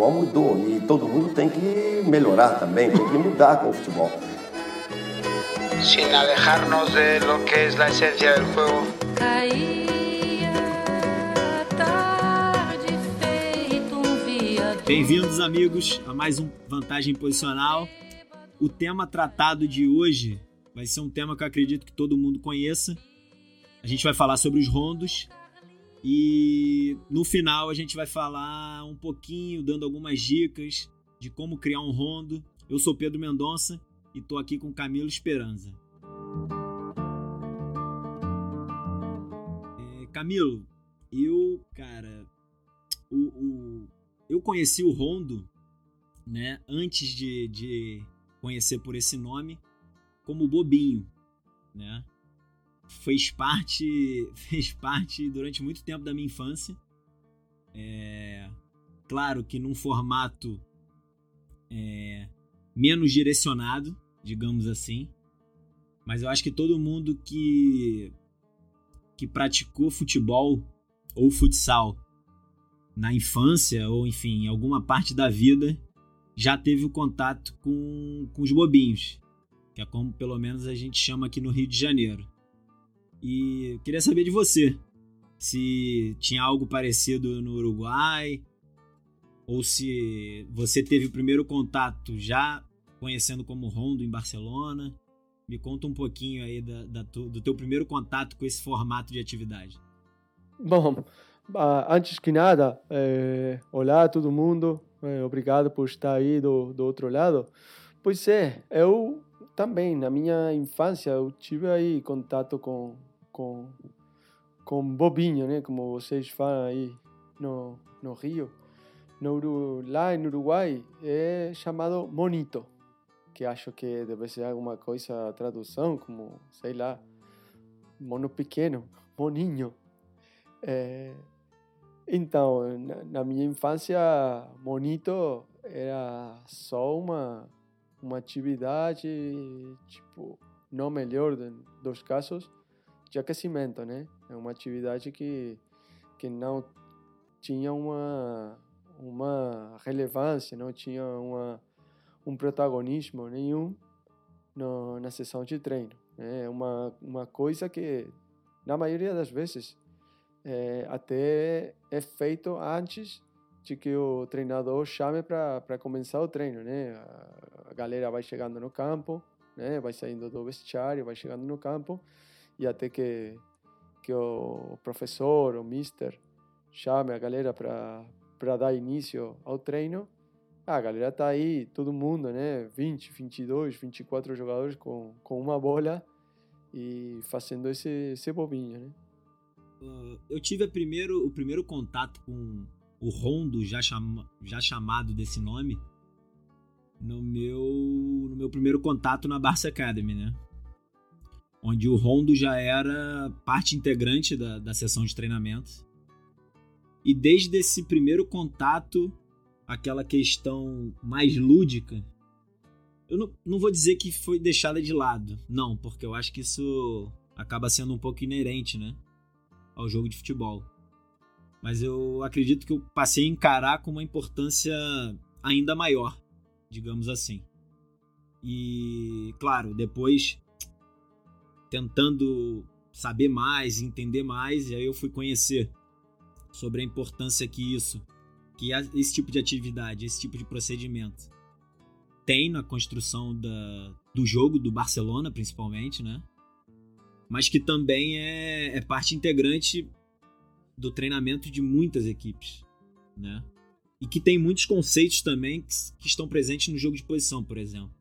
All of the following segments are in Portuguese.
futebol mudou e todo mundo tem que melhorar também, tem que mudar com o futebol. Sin alejarnos de lo que es la esencia del juego. Bem-vindos, amigos, a mais um Vantagem Posicional. O tema tratado de hoje vai ser um tema que eu acredito que todo mundo conheça. A gente vai falar sobre os rondos e no final a gente vai falar um pouquinho, dando algumas dicas de como criar um rondo. Eu sou Pedro Mendonça e tô aqui com Camilo Esperança. É, Camilo, eu, cara, o, o, eu conheci o rondo, né, antes de, de conhecer por esse nome, como Bobinho, né? Fez parte, fez parte durante muito tempo da minha infância. É, claro que num formato é, menos direcionado, digamos assim. Mas eu acho que todo mundo que, que praticou futebol ou futsal na infância, ou enfim, em alguma parte da vida, já teve o contato com, com os bobinhos, que é como pelo menos a gente chama aqui no Rio de Janeiro. E queria saber de você. Se tinha algo parecido no Uruguai, ou se você teve o primeiro contato já conhecendo como Rondo em Barcelona. Me conta um pouquinho aí da, da do teu primeiro contato com esse formato de atividade. Bom, antes que nada, é, olá a todo mundo, é, obrigado por estar aí do, do outro lado. Pois é, eu também, na minha infância, eu tive aí contato com, com, com bobinho, né? Como vocês falam aí no, no Rio. No, lá em Uruguai é chamado monito, que acho que deve ser alguma coisa, tradução, como, sei lá, mono pequeno, moninho. É, então, na, na, minha infância, monito era só uma, uma atividade, tipo, não melhor dos casos, de aquecimento, né? É uma atividade que, que não tinha uma, uma relevância, não tinha uma, um protagonismo nenhum no, na sessão de treino. Né? É uma, uma coisa que, na maioria das vezes, é, até é feito antes de que o treinador chame para começar o treino, né? A, galera vai chegando no campo, né? Vai saindo do vestiário, vai chegando no campo e até que, que o professor, o mister, chame a galera para dar início ao treino, a galera está aí, todo mundo, né? 20, 22, 24 jogadores com, com uma bola e fazendo esse, esse bobinho, né? Uh, eu tive primeiro, o primeiro contato com o rondo, já, chama, já chamado desse nome, no meu, no meu primeiro contato na Barça Academy, né? Onde o rondo já era parte integrante da, da sessão de treinamento. E desde esse primeiro contato, aquela questão mais lúdica, eu não, não vou dizer que foi deixada de lado, não, porque eu acho que isso acaba sendo um pouco inerente, né, ao jogo de futebol. Mas eu acredito que eu passei a encarar com uma importância ainda maior, digamos assim. E, claro, depois tentando saber mais, entender mais, e aí eu fui conhecer sobre a importância que isso, que esse tipo de atividade, esse tipo de procedimento tem na construção da, do jogo do Barcelona, principalmente, né? Mas que também é, é parte integrante do treinamento de muitas equipes, né? E que tem muitos conceitos também que, que estão presentes no jogo de posição, por exemplo.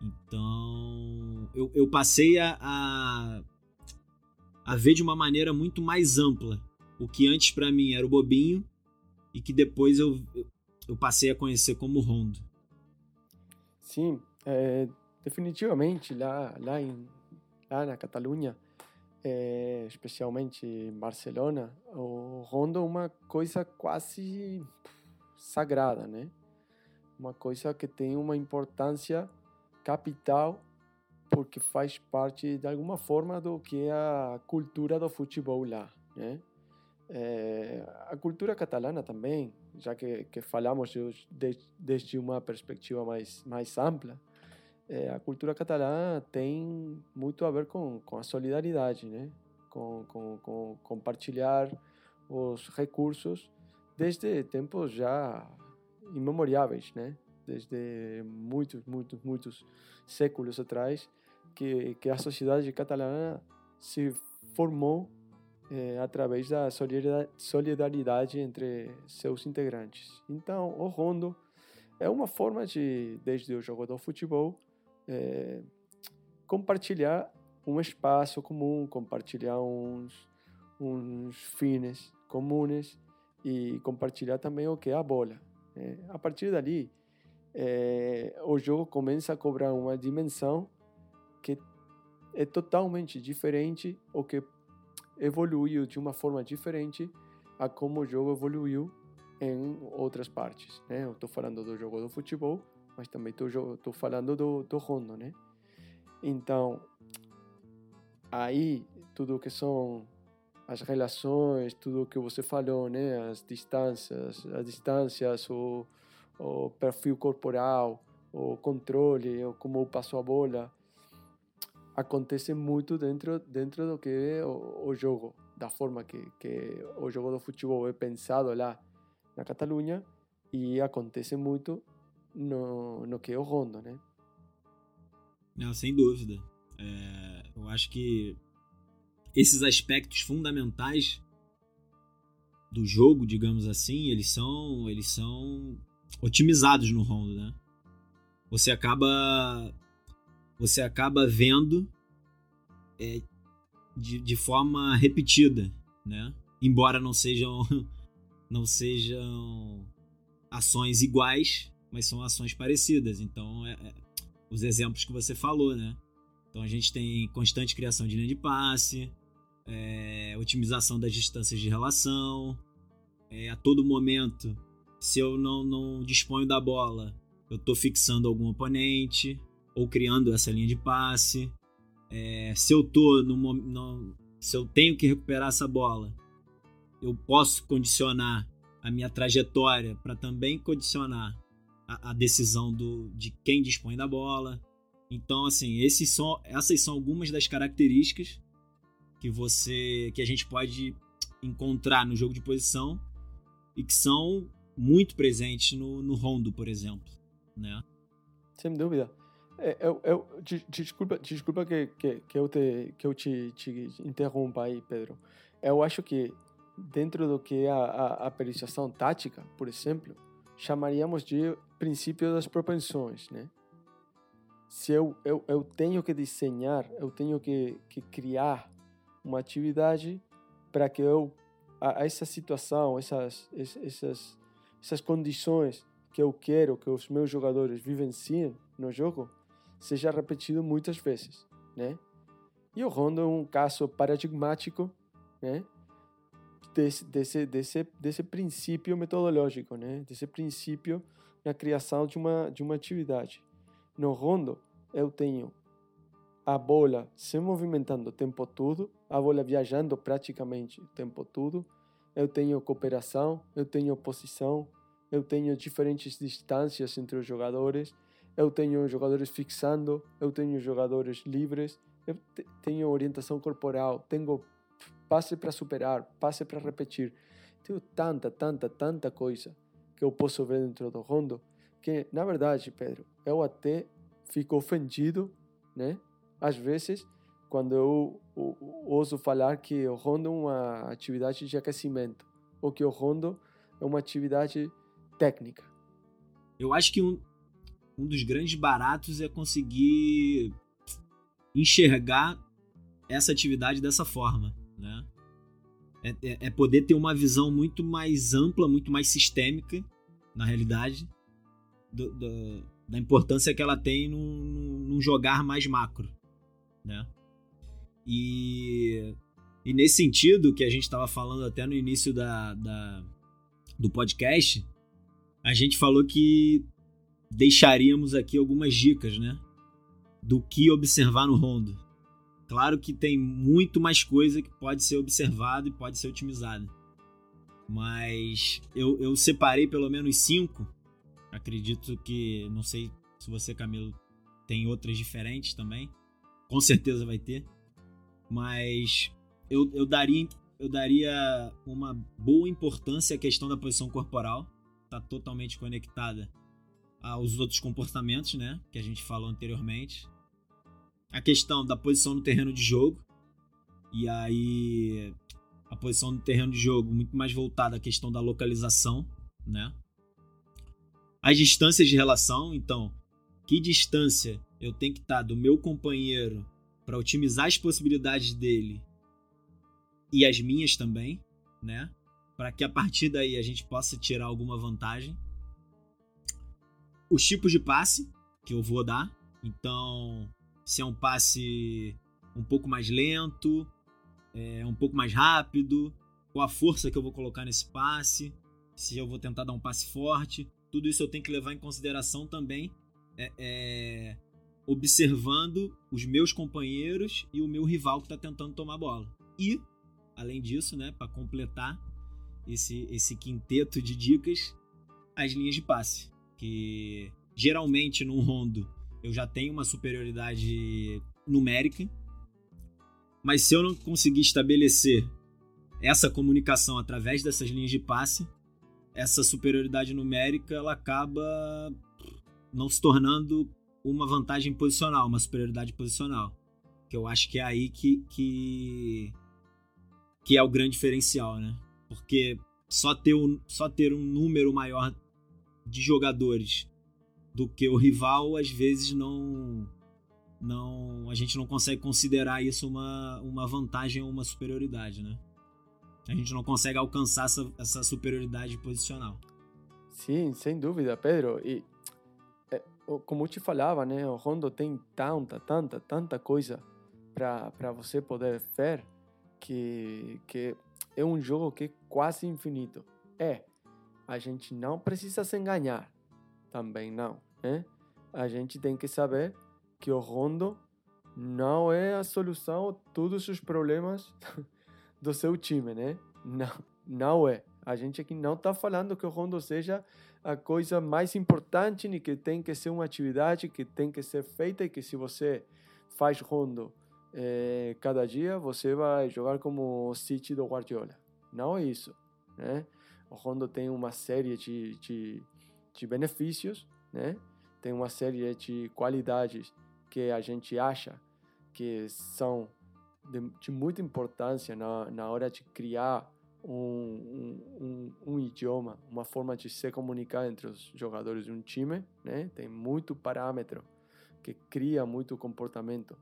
Então, eu, eu passei a, a, a ver de uma maneira muito mais ampla o que antes para mim era o bobinho e que depois eu, eu passei a conhecer como rondo. Sim, é, definitivamente lá, lá, em, lá na Catalunha, é, especialmente em Barcelona, o rondo é uma coisa quase sagrada, né? Uma coisa que tem uma importância capital porque faz parte de alguma forma do que é a cultura do futebol lá, né? É, a cultura catalana também, já que, que falamos de, desde uma perspectiva mais, mais ampla, é, a cultura catalã tem muito a ver com, com a solidariedade, né? com, com, com compartilhar os recursos desde tempos já imemoriáveis, né? Desde muitos, muitos, muitos séculos atrás, que, que a sociedade catalana se formou é, através da solidariedade entre seus integrantes. Então, o rondo é uma forma de, desde o jogo do futebol, é, compartilhar um espaço comum, compartilhar uns, uns fins comuns e compartilhar também o que é a bola. É, a partir dali, é, o jogo começa a cobrar uma dimensão que é totalmente diferente ou que evoluiu de uma forma diferente a como o jogo evoluiu em outras partes, né? Eu estou falando do jogo do futebol, mas também estou falando do, do rondo, né? Então, aí tudo que são as relações, tudo que você falou, né? As distâncias, as distâncias, o, o perfil corporal, o controle, o como eu passo a bola, acontece muito dentro dentro do que é o, o jogo, da forma que, que o jogo do futebol é pensado lá na Catalunha e acontece muito no, no que é o rondo, né? Não, sem dúvida. É, eu acho que esses aspectos fundamentais do jogo, digamos assim, eles são eles são otimizados no rondo, né? Você acaba você acaba vendo é, de, de forma repetida, né? Embora não sejam não sejam ações iguais, mas são ações parecidas. Então, é, é, os exemplos que você falou, né? Então a gente tem constante criação de linha de passe, é, otimização das distâncias de relação, é, a todo momento, se eu não, não disponho da bola, eu estou fixando algum oponente, ou criando essa linha de passe. É, se eu tô no, no, se eu tenho que recuperar essa bola, eu posso condicionar a minha trajetória para também condicionar a, a, decisão do, de quem dispõe da bola. Então, assim, esses são, essas são algumas das características que você, que a gente pode encontrar no jogo de posição e que são muito presentes no, no rondo, por exemplo, né? Sem dúvida. É, eu, eu, desculpa, desculpa que, que, que eu, te, que eu te, te interrompa aí, Pedro. Eu acho que dentro do que é a, a, a periciação tática, por exemplo, chamaríamos de princípio das propensões, né? Se eu, eu, eu tenho que desenhar, eu tenho que, que criar uma atividade para que eu, a, a essa situação, essas, essas, essas condições que eu quero que os meus jogadores vivenciem no jogo, seja repetido muitas vezes, né? E o Rondo é um caso paradigmático, né? Desse, desse, desse, desse princípio metodológico, né? Desse princípio na criação de uma, de uma atividade. No Rondo, eu tenho a bola se movimentando o tempo todo, a bola viajando praticamente o tempo todo. Eu tenho cooperação, eu tenho posição, eu tenho diferentes distâncias entre os jogadores eu tenho jogadores fixando, eu tenho jogadores livres, eu tenho orientação corporal, tenho passe para superar, passe para repetir. Tenho tanta, tanta, tanta coisa que eu posso ver dentro do rondo que, na verdade, Pedro, eu até fico ofendido, né? Às vezes, quando eu ouso falar que o rondo é uma atividade de aquecimento ou que o rondo é uma atividade técnica. Eu acho que um, um dos grandes baratos é conseguir enxergar essa atividade dessa forma, né? É, é, é, poder ter uma visão muito mais ampla, muito mais sistêmica, na realidade, do, do, da importância que ela tem num, num, jogar mais macro, né? E, e nesse sentido, que a gente estava falando até no início da, da, do podcast, a gente falou que deixaríamos aqui algumas dicas, né? Do que observar no rondo. Claro que tem muito mais coisa que pode ser observado e pode ser otimizada. Mas eu, eu separei pelo menos cinco. Acredito que, não sei se você, Camilo, tem outras diferentes também. Com certeza vai ter. Mas eu, eu, daria, eu daria uma boa importância à questão da posição corporal. Está totalmente conectada aos outros comportamentos, né? Que a gente falou anteriormente. A questão da posição no terreno de jogo. E aí a posição no terreno de jogo muito mais voltada à questão da localização, né? As distâncias de relação, então, que distância eu tenho que estar do meu companheiro para otimizar as possibilidades dele e as minhas também, né? Para que a partir daí a gente possa tirar alguma vantagem. Os tipos de passe que eu vou dar, então, se é um passe um pouco mais lento, é, um pouco mais rápido, qual a força que eu vou colocar nesse passe, se eu vou tentar dar um passe forte. Tudo isso eu tenho que levar em consideração também, é, é, observando os meus companheiros e o meu rival que está tentando tomar a bola. E, além disso, né, para completar esse, esse quinteto de dicas, as linhas de passe, que geralmente no rondo eu já tenho uma superioridade numérica, mas se eu não conseguir estabelecer essa comunicação através dessas linhas de passe, essa superioridade numérica ela acaba não se tornando uma vantagem posicional, uma superioridade posicional. Que eu acho que é aí que, que, que é o grande diferencial, né? Porque só ter, um, só ter um número maior de jogadores do que o rival, às vezes não não a gente não consegue considerar isso uma, uma vantagem ou uma superioridade, né? A gente não consegue alcançar essa, essa superioridade posicional. Sim, sem dúvida, Pedro. E é, como eu te falava, né, o Rondo tem tanta, tanta, tanta coisa para você poder ver que, que é um jogo que é quase infinito. É, a gente não precisa se enganar, também não, né? A gente tem que saber que o Rondo não é a solução a todos os problemas do seu time, né? Não, não é. A gente aqui não está falando que o Rondo seja a coisa mais importante, que tem que ser uma atividade que tem que ser feita e que se você faz Rondo é, cada dia, você vai jogar como o City do Guardiola. Não é isso, né? O Rondo tem uma série de, de, de benefícios, né? Tem uma série de qualidades que a gente acha que são de, de muita importância na, na hora de criar um, um, um, idioma, uma forma de se comunicar entre os jogadores de um time, né? Tem muito parâmetro que cria muito comportamento,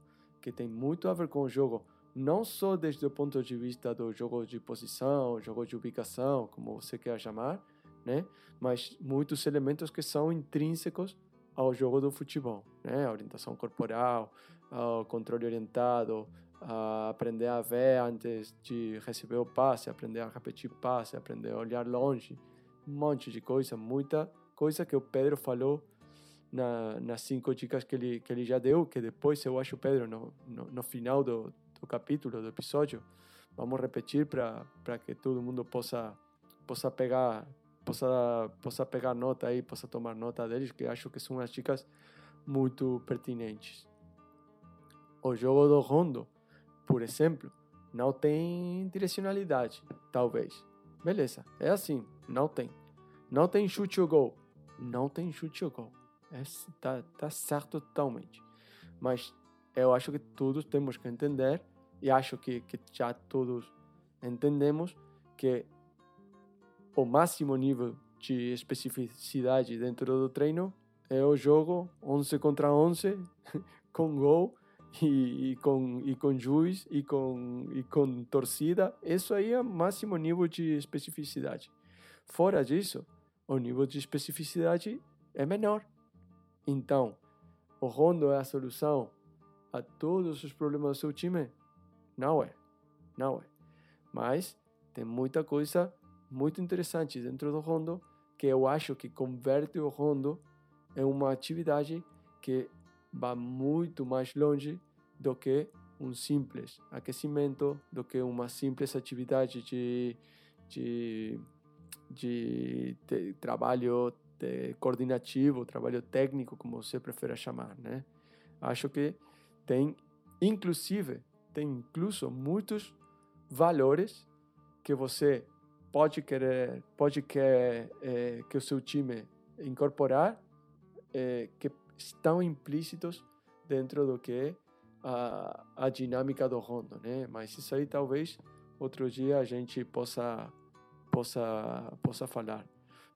que tem muito a ver com o jogo, não só desde o ponto de vista do jogo de posição, jogo de ubicação, como você quer chamar, né? Mas muitos elementos que são intrínsecos ao jogo do futebol, né? A orientação corporal, o controle orientado, a aprender a ver antes de receber o passe, aprender a repetir passe, aprender a olhar longe, um monte de coisa, muita coisa que o Pedro falou na, nas cinco dicas que ele, que ele já deu, que depois eu acho, Pedro, no, no, no final do, do capítulo, do episódio, vamos repetir para que todo mundo possa, possa pegar possa, possa pegar nota aí, possa tomar nota deles, que acho que são as dicas muito pertinentes. O jogo do rondo, por exemplo, não tem direcionalidade, talvez. Beleza, é assim, não tem. Não tem chute ou gol. Não tem chute ou gol. É, tá, tá certo totalmente. Mas eu acho que todos temos que entender, e acho que, que já todos entendemos, que o máximo nível de especificidade dentro do treino é o jogo 11 contra 11 com gol e, e, com e com juiz e com e com torcida. Isso aí é o máximo nível de especificidade. Fora disso o nível de especificidade é menor então o rondo é a solução a todos os problemas do seu time? Não é. Não é. Mas tem muita coisa muito interessante dentro do rondo que eu acho que converte o rondo em uma atividade que vai muito mais longe do que um simples aquecimento, do que uma simples atividade de, de, de, de trabalho de coordenativo, trabalho técnico, como você prefere chamar, né? Acho que tem, inclusive, tem incluso muitos valores que você pode querer, pode querer é, que o seu time incorporar, é, que estão implícitos dentro do que é a, a dinâmica do rondo, né? Mas isso aí talvez outro dia a gente possa possa possa falar.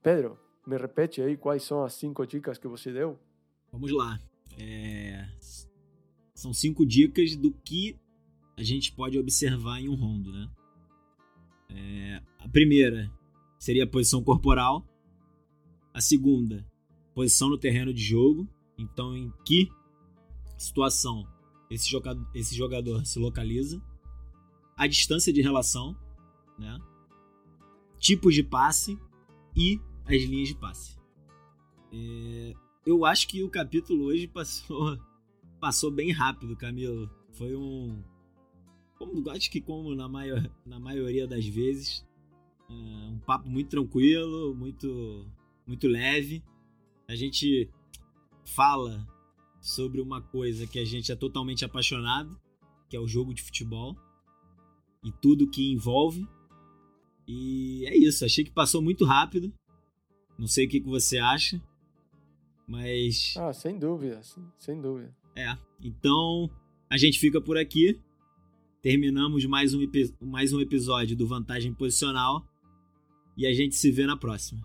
Pedro, me repete aí quais são as cinco dicas que você deu? Vamos lá. É... São cinco dicas do que a gente pode observar em um rondo, né? É... A primeira seria a posição corporal. A segunda, posição no terreno de jogo. Então, em que situação esse jogador, esse jogador se localiza, a distância de relação, né? tipos de passe e as linhas de passe. É, eu acho que o capítulo hoje passou, passou bem rápido, Camilo. Foi um. Como, acho que como na, maior, na maioria das vezes, é, um papo muito tranquilo, muito, muito leve. A gente fala sobre uma coisa que a gente é totalmente apaixonado, que é o jogo de futebol e tudo que envolve. E é isso, achei que passou muito rápido. Não sei o que, que você acha, mas. Ah, sem dúvida, sem dúvida. É, então a gente fica por aqui. Terminamos mais um, mais um episódio do Vantagem Posicional e a gente se vê na próxima.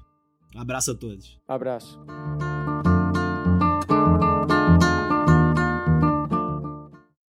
Um abraço a todos. Abraço.